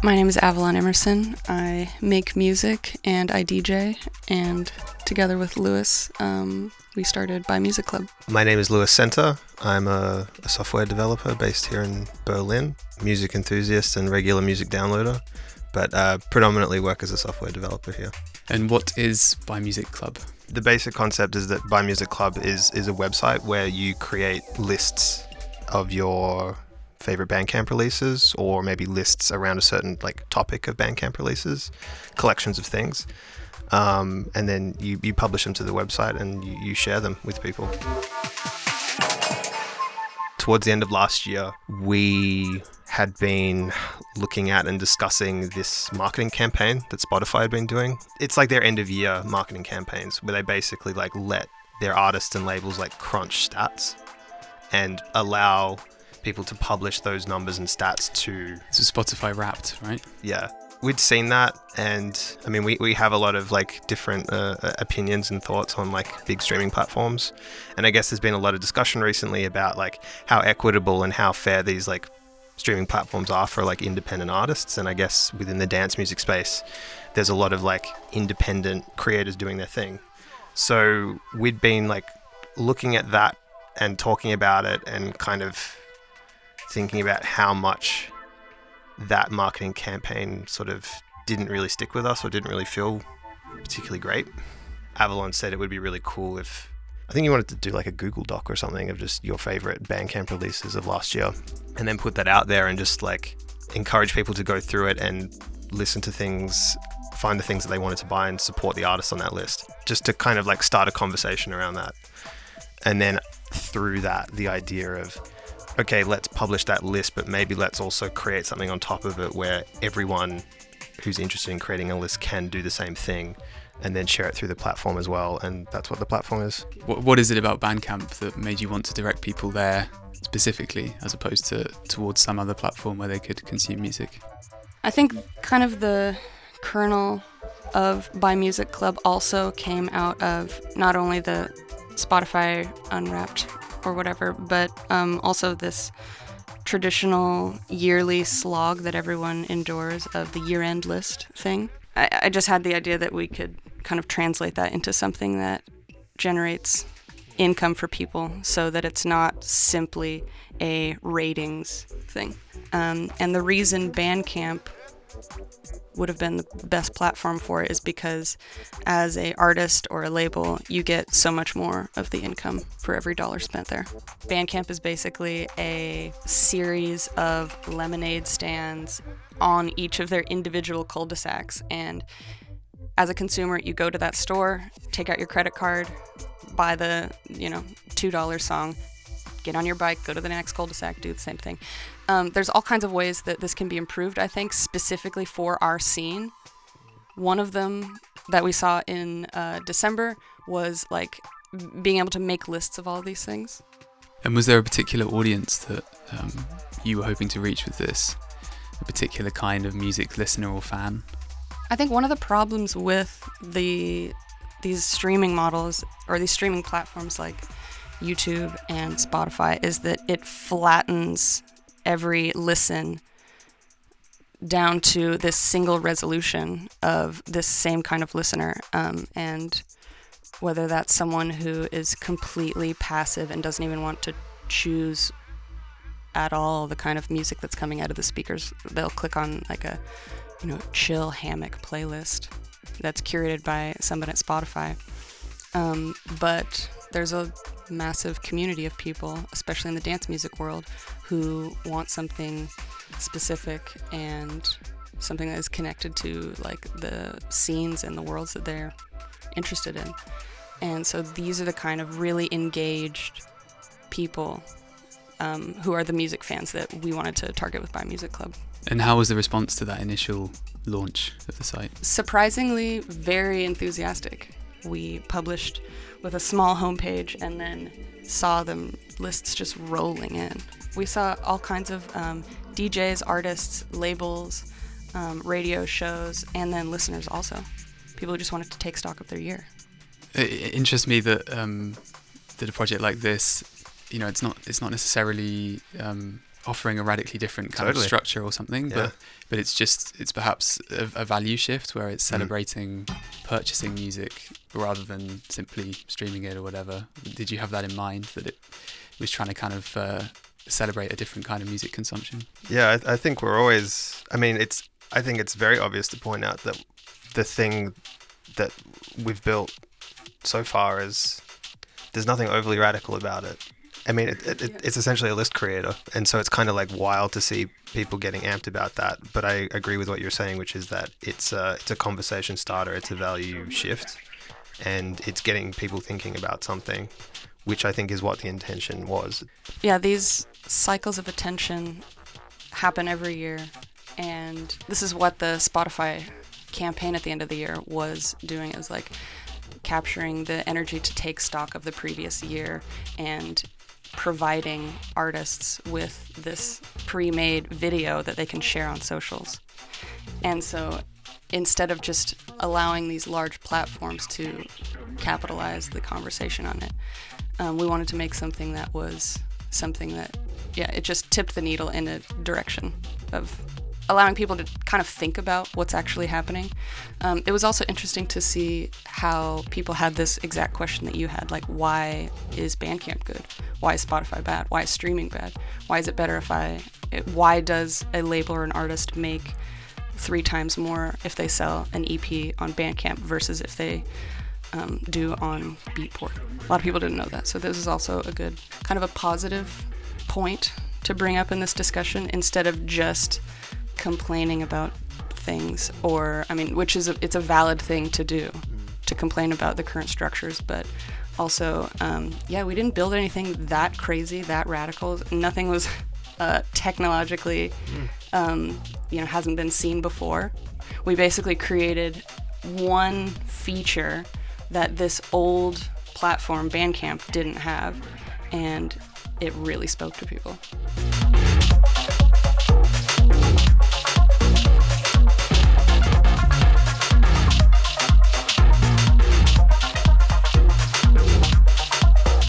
My name is Avalon Emerson. I make music and I DJ, and together with Lewis, um, we started Buy Music Club. My name is Lewis Center. I'm a, a, software developer based here in Berlin, music enthusiast and regular music downloader, but uh, predominantly work as a software developer here. And what is Buy Music Club? The basic concept is that Buy Music Club is is a website where you create lists of your favorite Bandcamp releases, or maybe lists around a certain like topic of Bandcamp releases, collections of things, um, and then you, you publish them to the website and you, you share them with people. Towards the end of last year, we had been looking at and discussing this marketing campaign that Spotify had been doing. It's like their end of year marketing campaigns where they basically like let their artists and labels like crunch stats and allow people to publish those numbers and stats to. So Spotify Wrapped, right? Yeah. We'd seen that, and I mean, we, we have a lot of like different uh, opinions and thoughts on like big streaming platforms, and I guess there's been a lot of discussion recently about like how equitable and how fair these like streaming platforms are for like independent artists, and I guess within the dance music space, there's a lot of like independent creators doing their thing. So we'd been like looking at that and talking about it and kind of thinking about how much that marketing campaign sort of didn't really stick with us or didn't really feel particularly great. Avalon said it would be really cool if I think you wanted to do like a Google Doc or something of just your favorite Bandcamp releases of last year and then put that out there and just like encourage people to go through it and listen to things, find the things that they wanted to buy and support the artists on that list. Just to kind of like start a conversation around that. And then through that, the idea of okay, let's publish that list, but maybe let's also create something on top of it where everyone who's interested in creating a list can do the same thing and then share it through the platform as well. And that's what the platform is. What, what is it about Bandcamp that made you want to direct people there specifically as opposed to towards some other platform where they could consume music? I think kind of the kernel of Buy Music Club also came out of not only the Spotify Unwrapped or whatever, but um, also this traditional yearly slog that everyone endures of the year end list thing. I, I just had the idea that we could kind of translate that into something that generates income for people so that it's not simply a ratings thing. Um, and the reason Bandcamp would have been the best platform for it is because as a artist or a label you get so much more of the income for every dollar spent there. Bandcamp is basically a series of lemonade stands on each of their individual cul-de-sacs. And as a consumer you go to that store take out your credit card buy the you know two dollar song, get on your bike, go to the next cul-de-sac, do the same thing. Um, there's all kinds of ways that this can be improved. I think specifically for our scene. One of them that we saw in uh, December was like being able to make lists of all of these things. And was there a particular audience that um, you were hoping to reach with this? A particular kind of music listener or fan? I think one of the problems with the these streaming models or these streaming platforms like YouTube and Spotify is that it flattens every listen down to this single resolution of this same kind of listener. Um, and whether that's someone who is completely passive and doesn't even want to choose at all the kind of music that's coming out of the speakers, they'll click on like a you know chill hammock playlist that's curated by someone at Spotify. Um, but there's a massive community of people, especially in the dance music world, who want something specific and something that is connected to like the scenes and the worlds that they're interested in. And so these are the kind of really engaged people um, who are the music fans that we wanted to target with Buy Music Club. And how was the response to that initial launch of the site? Surprisingly, very enthusiastic. We published with a small homepage and then saw them lists just rolling in. We saw all kinds of um, DJs, artists, labels, um, radio shows, and then listeners also. People who just wanted to take stock of their year. It, interests me that um, that a project like this, you know, it's not it's not necessarily um, offering a radically different kind Totally. of structure or something, Yeah. but but it's just it's perhaps a, a value shift where it's Mm. celebrating purchasing music rather than simply streaming it or whatever. Did you have that in mind that it was trying to kind of uh, celebrate a different kind of music consumption? Yeah, I, I think we're always. I mean, it's. I think it's very obvious to point out that the thing that we've built so far is there's nothing overly radical about it. I mean, it, it, it, it's essentially a list creator, and so it's kind of like wild to see people getting amped about that. But I agree with what you're saying, which is that it's a it's a conversation starter, it's a value shift, and it's getting people thinking about something, which I think is what the intention was. Yeah, these cycles of attention happen every year, and this is what the Spotify campaign at the end of the year was doing. It was like capturing the energy to take stock of the previous year and providing artists with this pre-made video that they can share on socials. And so instead of just allowing these large platforms to capitalize the conversation on it, um, we wanted to make something that was something that, yeah, it just tipped the needle in a direction of allowing people to kind of think about what's actually happening. Um, it was also interesting to see how people had this exact question that you had, like, why is Bandcamp good? Why is Spotify bad? Why is streaming bad? Why is it better if I? It, why does a label or an artist make three times more if they sell an EP on Bandcamp versus if they um, do on Beatport? A lot of people didn't know that, so this is also a good kind of a positive point to bring up in this discussion instead of just complaining about things or i mean which is a, it's a valid thing to do to complain about the current structures but also um, yeah we didn't build anything that crazy that radical. Nothing was [LAUGHS] uh, technologically um, you know hasn't been seen before. We basically created one feature that this old platform bandcamp didn't have and it really spoke to people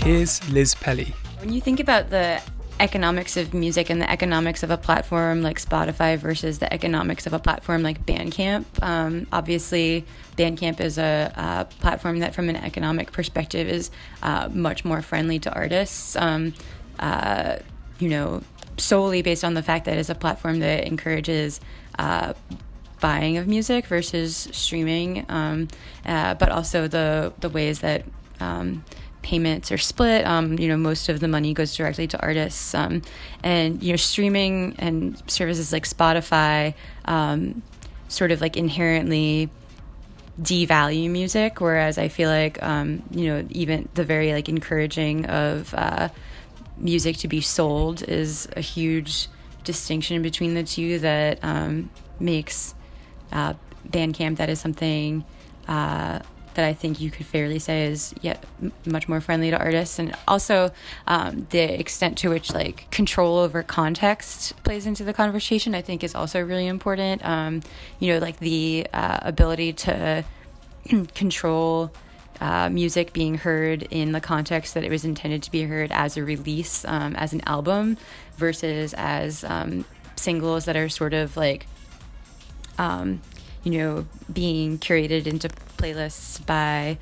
Here's Liz Pelly. When you think about the economics of music and the economics of a platform like Spotify versus the economics of a platform like Bandcamp, um, obviously Bandcamp is a, a platform that, from an economic perspective, is uh, much more friendly to artists. Um, uh, you know, solely based on the fact that it's a platform that encourages. Uh, buying of music versus streaming, um, uh, but also the the ways that um, payments are split. Um, you know, most of the money goes directly to artists, um, and you know, streaming and services like Spotify, um, sort of like inherently devalue music. Whereas I feel like um, you know even the very like encouraging of uh, music to be sold is a huge distinction between the two that um, makes uh, Bandcamp that is something uh, that I think you could fairly say is yet much more friendly to artists, and also um, the extent to which like control over context plays into the conversation. I think is also really important. Um, you know, like the uh, ability to [CLEARS THROAT] control. Uh, music being heard in the context that it was intended to be heard as a release, um, as an album, versus as um, singles that are sort of like um, you know, being curated into playlists by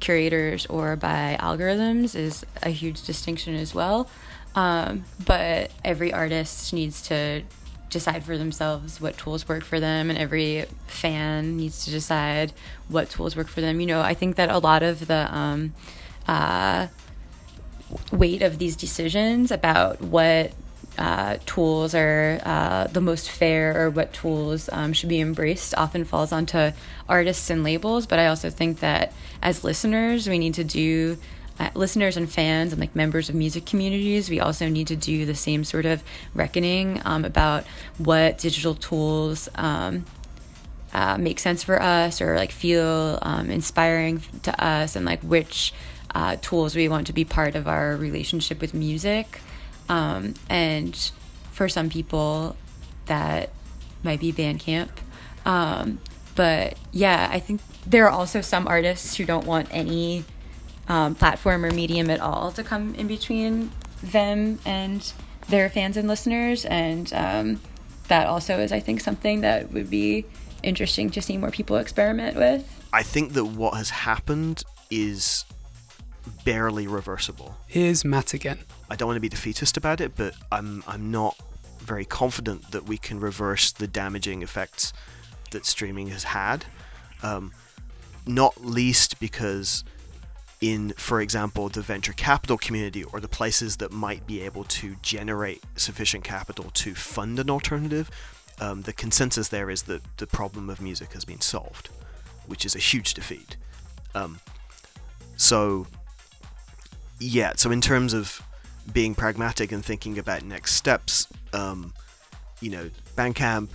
curators or by algorithms is a huge distinction as well. Um, but every artist needs to decide for themselves what tools work for them, and every fan needs to decide what tools work for them. You know, I think that a lot of the um, uh, weight of these decisions about what uh, tools are uh, the most fair or what tools um, should be embraced often falls onto artists and labels. But I also think that as listeners, we need to do. Uh, listeners and fans and like members of music communities, we also need to do the same sort of reckoning um, about what digital tools um, uh, make sense for us or like feel um, inspiring to us, and like which uh, tools we want to be part of our relationship with music. Um, and for some people, that might be Bandcamp. Um, but yeah, I think there are also some artists who don't want any um, platform or medium at all to come in between them and their fans and listeners. And um, that also is, I think, something that would be interesting to see more people experiment with. I think that what has happened is barely reversible. Here's Mat again. I don't want to be defeatist about it, but I'm I'm not very confident that we can reverse the damaging effects that streaming has had. Um, not least because in, for example, the venture capital community or the places that might be able to generate sufficient capital to fund an alternative, um, the consensus there is that the problem of music has been solved, which is a huge defeat. Um, so, yeah, so in terms of being pragmatic and thinking about next steps, um, you know, Bandcamp,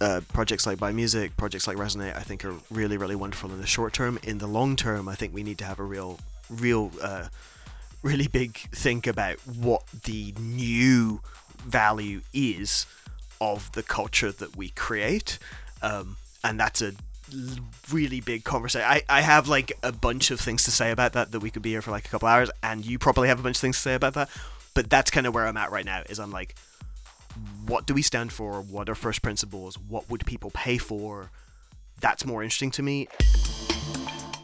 uh, projects like Buy Music, projects like Resonate, I think are really, really wonderful in the short term. In the long term, I think we need to have a real, real, uh, really big think about what the new value is of the culture that we create. Um, and that's a really big conversation. I, I have like a bunch of things to say about that that we could be here for like a couple hours, and you probably have a bunch of things to say about that. But that's kind of where I'm at right now. Is I'm like, what do we stand for? What are first principles? What would people pay for? That's more interesting to me.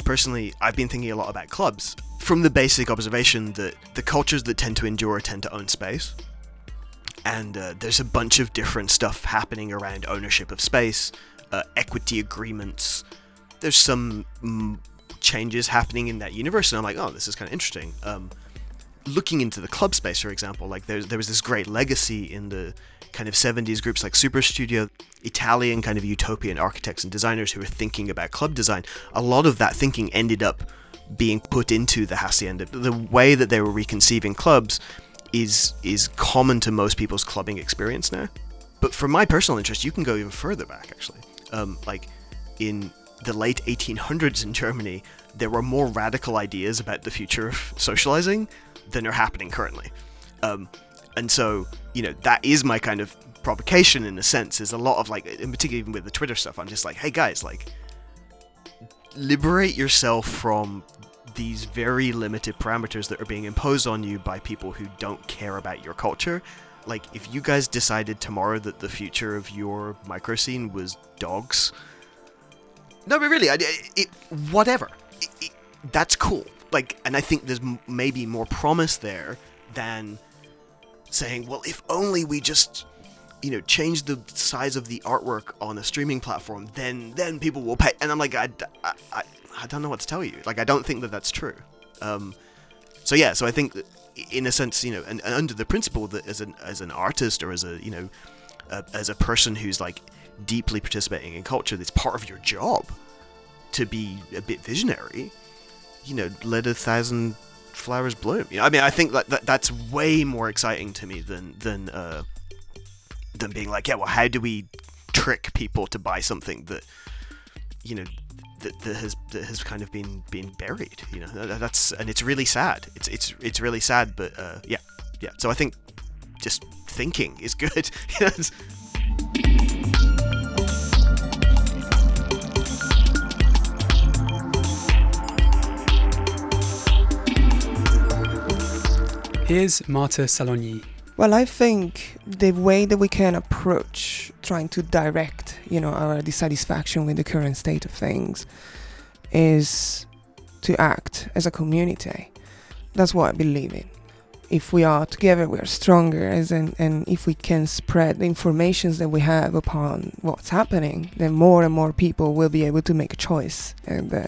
Personally, I've been thinking a lot about clubs from the basic observation that the cultures that tend to endure tend to own space. And uh, there's a bunch of different stuff happening around ownership of space, uh, equity agreements. There's some mm, changes happening in that universe, and I'm like, oh, this is kind of interesting. Um, looking into the club space, for example, like there, there was this great legacy in the kind of 70s groups like Superstudio, Italian kind of utopian architects and designers who were thinking about club design. A lot of that thinking ended up being put into the hacienda. The way that they were reconceiving clubs is is common to most people's clubbing experience now. But for my personal interest, you can go even further back actually. Um, like in the late 1800s in Germany, there were more radical ideas about the future of socializing than are happening currently. Um, and so, you know, that is my kind of provocation in a sense. Is a lot of like, in particular, even with the Twitter stuff, I'm just like, hey guys, like, liberate yourself from these very limited parameters that are being imposed on you by people who don't care about your culture. Like, if you guys decided tomorrow that the future of your micro scene was dogs, no, but really, I, it, whatever. It, it, that's cool. Like, and I think there's m- maybe more promise there than saying, well, if only we just, you know, change the size of the artwork on a streaming platform, then then people will pay. And I'm like, I, I, I, I don't know what to tell you. Like, I don't think that that's true. Um, so yeah, so I think that in a sense, you know, and, and under the principle that as an as an artist or as a you know, uh, as a person who's like deeply participating in culture, it's part of your job to be a bit visionary, you know, let a thousand flowers bloom. You know, I mean, I think that, that that's way more exciting to me than than uh, than being like, yeah, well, how do we trick people to buy something that you know that, that has that has kind of been been buried. You know, that, that's and it's really sad. It's it's it's really sad, but uh, yeah, yeah. So I think just thinking is good. [LAUGHS] Here's Marta Salogni. Well, I think the way that we can approach trying to direct, you know, our dissatisfaction with the current state of things is to act as a community. That's what I believe in. If we are together, we are stronger, as in, and if we can spread the informations that we have upon what's happening, then more and more people will be able to make a choice and uh,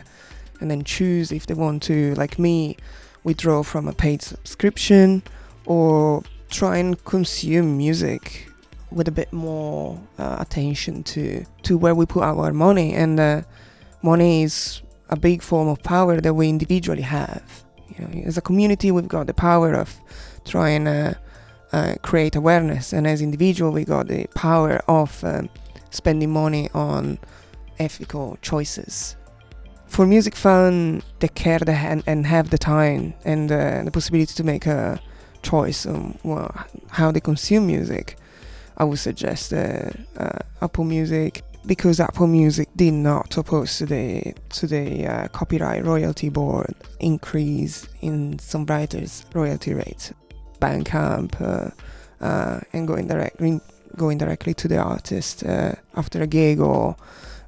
and then choose if they want to, like me, withdraw from a paid subscription or try and consume music with a bit more uh, attention to to where we put our money. And uh, money is a big form of power that we individually have. You know as a community we've got the power of trying to uh, create awareness. And as individual we got the power of um, spending money on ethical choices. For music fans that care and, and have the time and uh, the possibility to make a choice on well, how they consume music, I would suggest uh, uh, Apple Music because Apple Music did not oppose to the to the uh, copyright royalty board increase in songwriters royalty rates, Bandcamp, uh, uh, and going directly going directly to the artist uh, after a gig or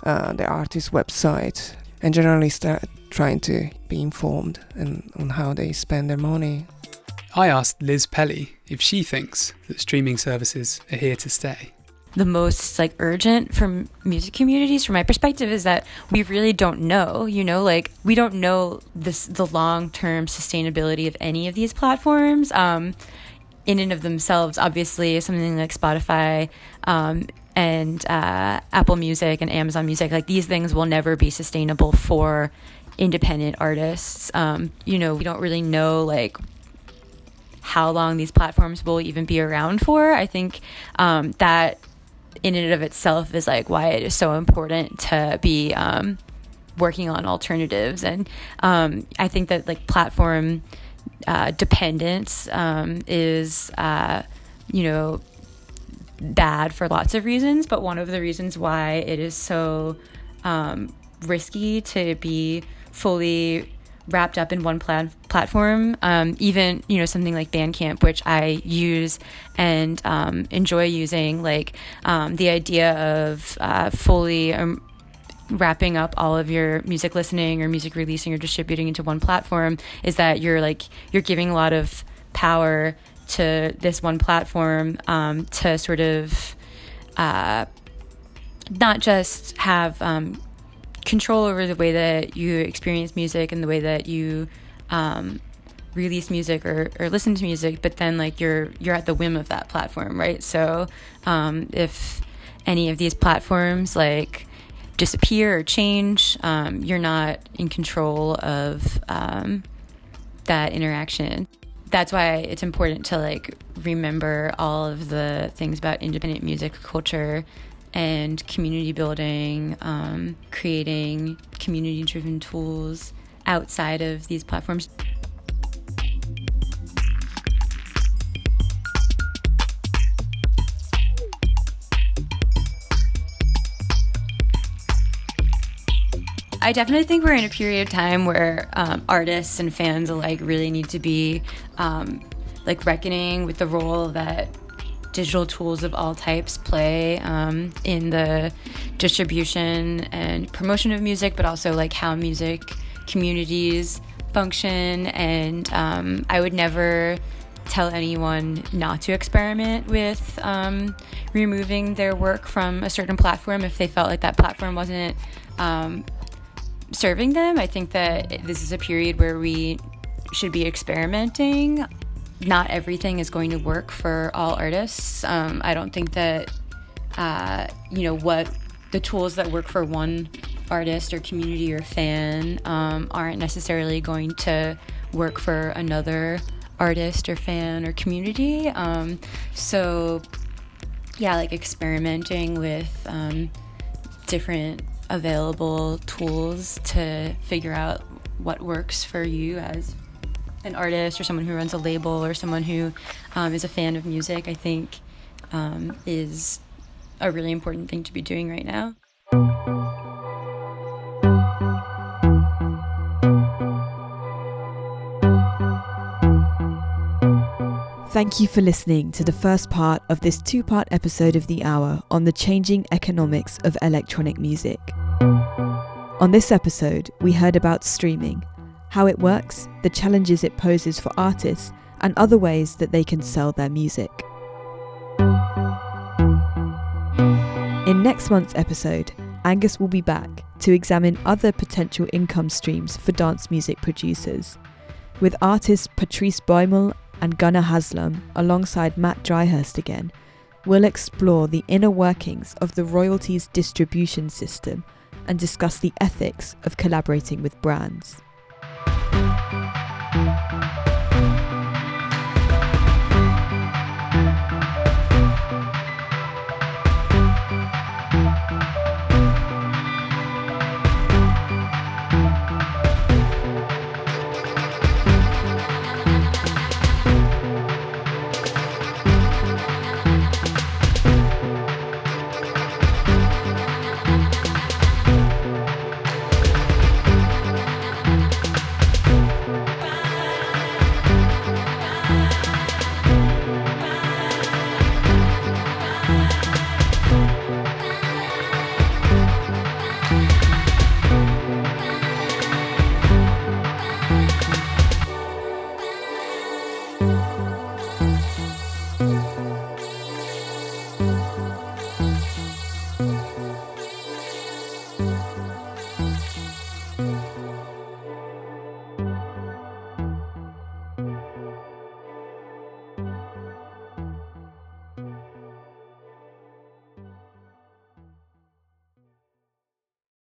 the artist's website, and generally start trying to be informed and on how they spend their money. I asked Liz Pelly if she thinks that streaming services are here to stay. The most like urgent from music communities, from my perspective, is that we really don't know. You know, like we don't know this the long term sustainability of any of these platforms. Um, in and of themselves, obviously, something like Spotify um, and uh, Apple Music and Amazon Music, like these things will never be sustainable for independent artists. Um, you know, we don't really know like how long these platforms will even be around for. I think um, that in and of itself is like why it is so important to be um, working on alternatives. And um, I think that like platform uh, dependence um, is, uh, you know, bad for lots of reasons. But one of the reasons why it is so um, risky to be fully wrapped up in one plat- platform. Um, even you know something like Bandcamp, which I use and um, enjoy using. Like um, the idea of uh, fully um, wrapping up all of your music listening or music releasing or distributing into one platform is that you're like you're giving a lot of power to this one platform um, to sort of uh, not just have um, control over the way that you experience music and the way that you um, release music or, or listen to music but then like you're you're at the whim of that platform right? So um, if any of these platforms like disappear or change um, you're not in control of um, that interaction. That's why it's important to like remember all of the things about independent music culture and community building, um, creating community driven tools outside of these platforms. I definitely think we're in a period of time where um, artists and fans alike really need to be um, like reckoning with the role that digital tools of all types play um, in the distribution and promotion of music, but also like how music communities function. And um, I would never tell anyone not to experiment with um, removing their work from a certain platform if they felt like that platform wasn't um, serving them. I think that this is a period where we should be experimenting not everything is going to work for all artists. Um, I don't think that, uh, you know, what the tools that work for one artist or community or fan um, aren't necessarily going to work for another artist or fan or community. Um, so, yeah, like experimenting with um, different available tools to figure out what works for you as an artist or someone who runs a label or someone who um, is a fan of music, I think um, is a really important thing to be doing right now. Thank you for listening to the first part of this two part episode of The Hour on the changing economics of electronic music. On this episode, we heard about streaming, how it works, the challenges it poses for artists, and other ways that they can sell their music. In next month's episode, Angus will be back to examine other potential income streams for dance music producers. With artists Patrice Bäumel and Gunnar Haslam alongside Mat Dryhurst again, we'll explore the inner workings of the royalties distribution system and discuss the ethics of collaborating with brands you